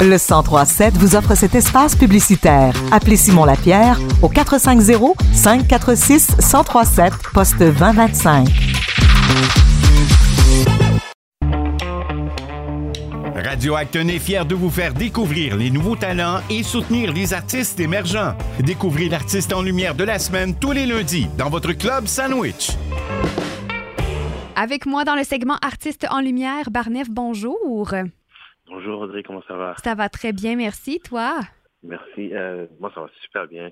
Le 1037 vous offre cet espace publicitaire. Appelez Simon Lapierre au 450 546 1037 poste 2025. Radio Acton est fier de vous faire découvrir les nouveaux talents et soutenir les artistes émergents. Découvrez l'artiste en lumière de la semaine tous les lundis dans votre club Sandwich. Avec moi dans le segment Artistes en lumière, Barnef, bonjour. Bonjour Audrey, comment ça va? Ça va très bien, merci. Toi? Merci. Euh, moi, ça va super bien.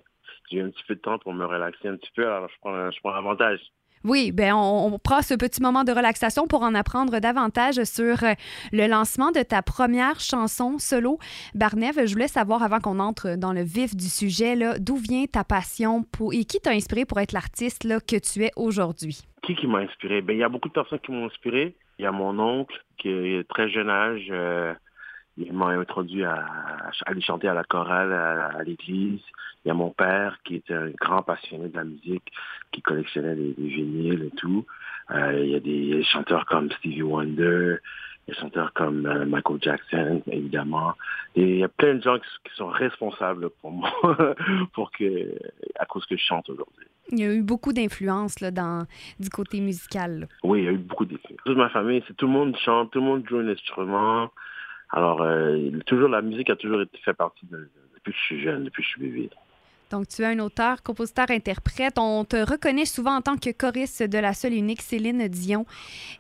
J'ai eu un petit peu de temps pour me relaxer un petit peu, alors je prends, je prends l'avantage. Oui, ben on, prend ce petit moment de relaxation pour en apprendre davantage sur euh, le lancement de ta première chanson solo. Barnève, je voulais savoir avant qu'on entre dans le vif du sujet, d'où vient ta passion pour, et qui t'a inspiré pour être l'artiste que tu es aujourd'hui? Qui qui m'a inspiré? Ben, il y a beaucoup de personnes qui m'ont inspiré. Il y a mon oncle qui est très jeune âge. Euh, il m'a introduit à, aller chanter à la chorale, à, l'église. Il y a mon père qui était un grand passionné de la musique, qui collectionnait des, vinyles et tout. Euh, il y a des chanteurs comme Stevie Wonder, des chanteurs comme euh, Michael Jackson, évidemment. Et il y a plein de gens qui, sont responsables pour moi, pour que, à cause que je chante aujourd'hui. Il y a eu beaucoup d'influence dans du côté musical. Oui, il y a eu beaucoup d'influence. Toute ma famille, c'est tout le monde chante, tout le monde joue un instrument. Alors, euh, toujours, la musique a toujours été fait partie de, depuis que je suis jeune, depuis que je suis bébé. Donc, tu es un auteur, compositeur, interprète. On te reconnaît souvent en tant que choriste de la seule unique Céline Dion.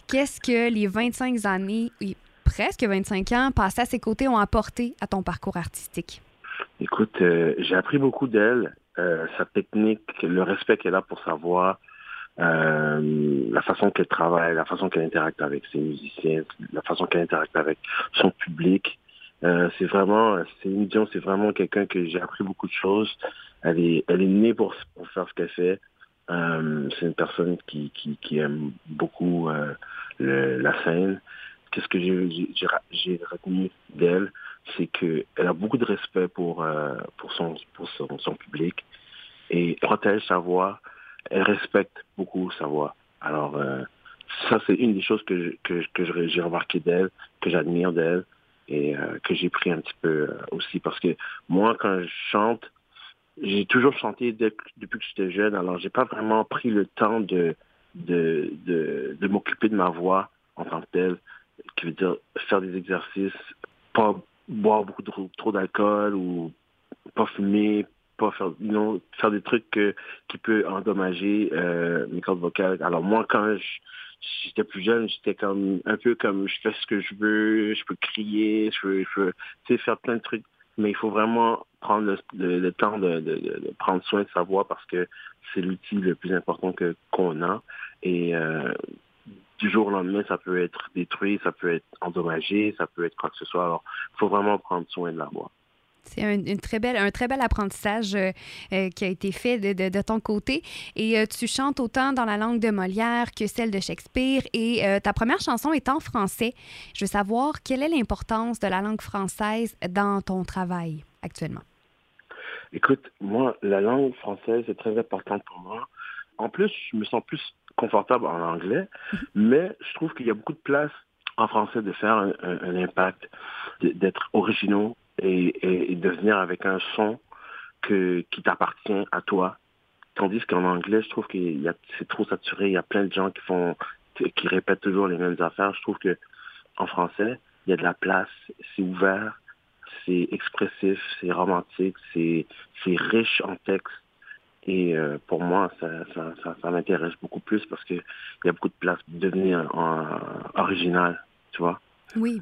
Qu'est-ce que les 25 années, oui, presque 25 ans, passés à ses côtés ont apporté à ton parcours artistique? Écoute, euh, j'ai appris beaucoup d'elle, euh, sa technique, le respect qu'elle a pour sa voix, euh, la façon qu'elle travaille, la façon qu'elle interacte avec ses musiciens, la façon qu'elle interacte avec son public. Euh, c'est vraiment, c'est une c'est vraiment quelqu'un que j'ai appris beaucoup de choses. Elle est, elle est née pour, faire ce qu'elle fait. Euh, c'est une personne qui, qui, aime beaucoup euh, la scène. Qu'est-ce que j'ai retenu d'elle, c'est qu'elle a beaucoup de respect pour, pour, son, pour son, son public et protège sa voix elle respecte beaucoup sa voix. Alors, euh, ça, c'est une des choses que, que, que j'ai remarqué d'elle, que j'admire d'elle et euh, que j'ai pris un petit peu euh, aussi. Parce que moi, quand je chante, j'ai toujours chanté depuis que j'étais jeune. Alors, j'ai pas vraiment pris le temps de, de, de, m'occuper de ma voix en tant que telle, qui veut dire faire des exercices, pas boire beaucoup trop d'alcool ou pas fumer, faire, non, faire des trucs qui peuvent endommager euh, mes cordes vocales. Alors moi, quand j'étais plus jeune, j'étais comme un peu comme je fais ce que je veux, je peux crier, je peux, faire plein de trucs. Mais il faut vraiment prendre le, temps de, prendre soin de sa voix parce que c'est l'outil le plus important que qu'on a. Et euh, du jour au lendemain, ça peut être détruit, ça peut être endommagé, ça peut être quoi que ce soit. Alors, il faut vraiment prendre soin de la voix. C'est un, une très belle, un très bel apprentissage euh, euh, qui a été fait de, ton côté. Et euh, tu chantes autant dans la langue de Molière que celle de Shakespeare. Et ta première chanson est en français. Je veux savoir quelle est l'importance de la langue française dans ton travail actuellement. Écoute, moi, la langue française est très importante pour moi. En plus, je me sens plus confortable en anglais, mhm. mais je trouve qu'il y a beaucoup de place en français de faire un impact, d'être originaux, et, de venir avec un son que, qui t'appartient à toi. Tandis qu'en anglais, je trouve que c'est trop saturé. Il y a plein de gens qui font, qui répètent toujours les mêmes affaires. Je trouve que en français, il y a de la place, c'est ouvert, c'est expressif, c'est romantique, c'est riche en texte. Et euh, pour moi, ça, ça, ça, m'intéresse beaucoup plus parce qu'il y a beaucoup de place pour devenir original, tu vois. Oui.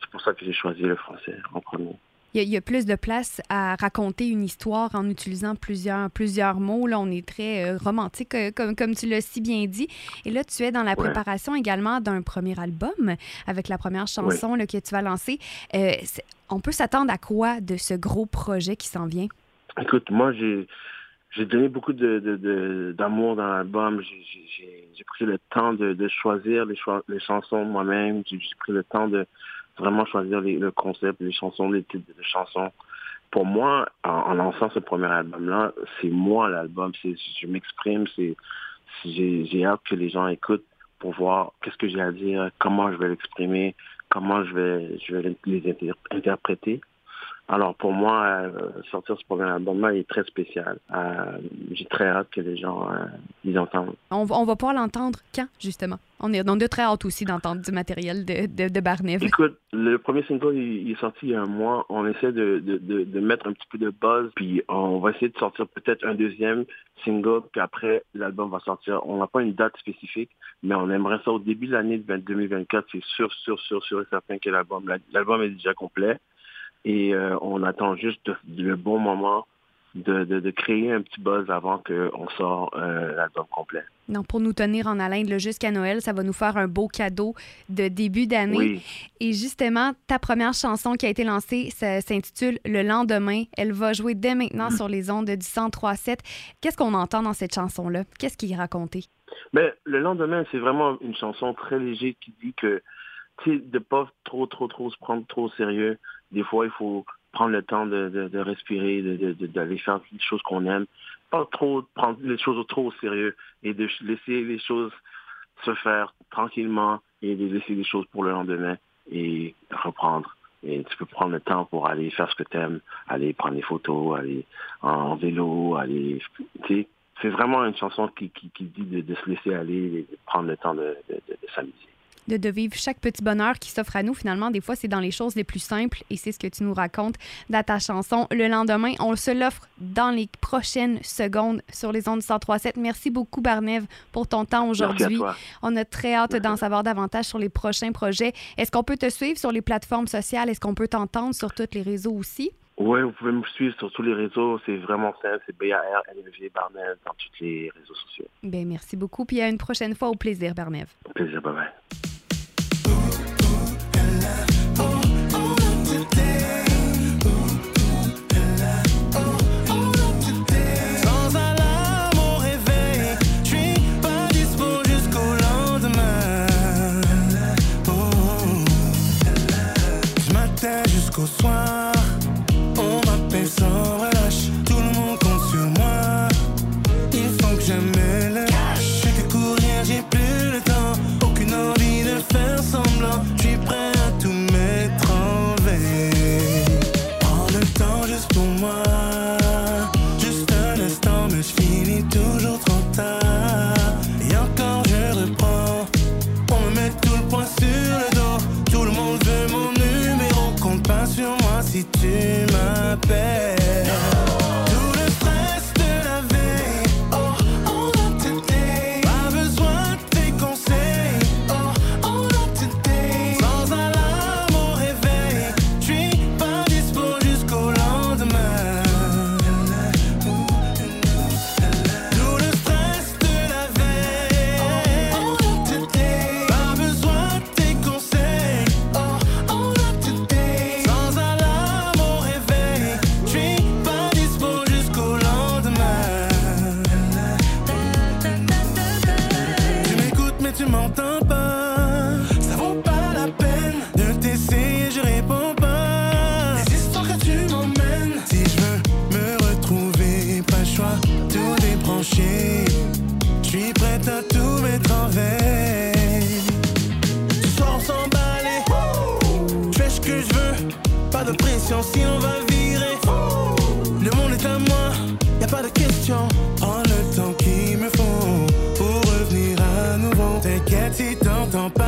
C'est pour ça que j'ai choisi le français en premier. Il y, a, plus de place à raconter une histoire en utilisant plusieurs, plusieurs mots. Là, on est très euh, romantique, euh, comme, comme tu l'as si bien dit. Et là, tu es dans la préparation également d'un premier album avec la première chanson là, que tu vas lancer. Euh, on peut s'attendre à quoi de ce gros projet qui s'en vient? Écoute, moi, j'ai j'ai donné beaucoup de, d'amour dans l'album. J'ai pris le temps de, choisir les, les chansons moi-même. J'ai pris le temps de vraiment choisir le concept, les chansons, les titres de chansons. Pour moi, en, lançant ce premier album-là, c'est moi l'album. C'est, je m'exprime, c'est, j'ai, hâte que les gens écoutent pour voir qu'est-ce que j'ai à dire, comment je vais l'exprimer, comment je vais les interpréter. Alors pour moi, euh, sortir ce premier album-là est très spécial. Euh, j'ai très hâte que les gens euh, y entendent. On, on va pouvoir l'entendre quand, justement? On est donc de très hâte aussi d'entendre du matériel de, de, de Barnev. Écoute, le premier single il, est sorti il y a un mois. On essaie de, de, de, mettre un petit peu de buzz, puis on va essayer de sortir peut-être un deuxième single, puis après l'album va sortir. On n'a pas une date spécifique, mais on aimerait ça au début de l'année 2024. C'est sûr, sûr, sûr, sûr et certain que l'album, l'album est déjà complet et euh, on attend juste le bon moment de, de, créer un petit buzz avant qu'on sort euh, l'album complet. Non, pour nous tenir en haleine jusqu'à Noël, ça va nous faire un beau cadeau de début d'année. Et justement, ta première chanson qui a été lancée s'intitule Le lendemain. Elle va jouer dès maintenant sur les ondes du 103.7. Qu'est-ce qu'on entend dans cette chanson-là? Qu'est-ce qui est raconté? Ben, le lendemain, c'est vraiment une chanson très légère qui dit que de ne pas trop, trop, trop se prendre trop au sérieux. Des fois, il faut prendre le temps de, respirer, d'aller faire des choses qu'on aime. Pas trop prendre les choses trop au sérieux et de laisser les choses se faire tranquillement et de laisser les choses pour le lendemain et reprendre. Et tu peux prendre le temps pour aller faire ce que tu aimes, aller prendre des photos, aller en vélo, aller... C'est vraiment une chanson qui dit de, se laisser aller et de prendre le temps de, s'amuser de, vivre chaque petit bonheur qui s'offre à nous. Finalement, des fois, c'est dans les choses les plus simples et c'est ce que tu nous racontes dans ta chanson. Le lendemain, on se l'offre dans les prochaines secondes sur les ondes 1037. Merci beaucoup, Barnev, pour ton temps aujourd'hui. On a très hâte d'en savoir davantage sur les prochains projets. Est-ce qu'on peut te suivre sur les plateformes sociales? Est-ce qu'on peut t'entendre sur tous les réseaux aussi? Oui, vous pouvez me suivre sur tous les réseaux. C'est vraiment simple. C'est B-A-R-N-E-V Barnev dans tous les réseaux sociaux. Bien, merci beaucoup. Puis à une prochaine fois. Au plaisir, Barnev. Au plaisir. Bye-bye. yeah. merveille. Ce soir on s'emballe. Tu fais ce que je veux, pas de pression si on va virer. Le monde est à moi, y a pas de question. En le temps qu'il me faut pour revenir à nouveau. T'inquiète si t'entends pas.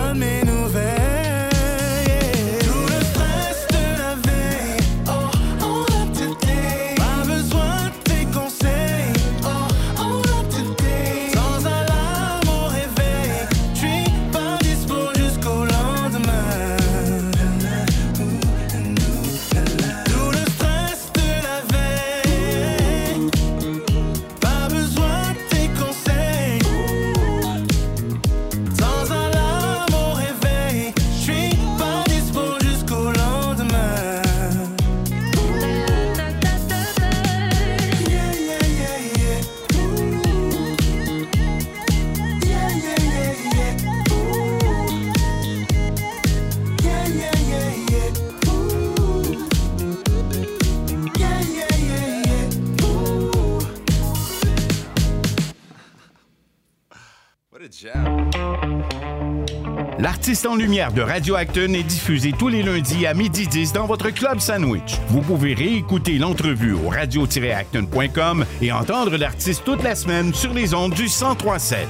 L'artiste en lumière de Radio Acton est diffusé tous les lundis à midi 10 dans votre club sandwich. Vous pouvez réécouter l'entrevue au radio-acton.com et entendre l'artiste toute la semaine sur les ondes du 1037.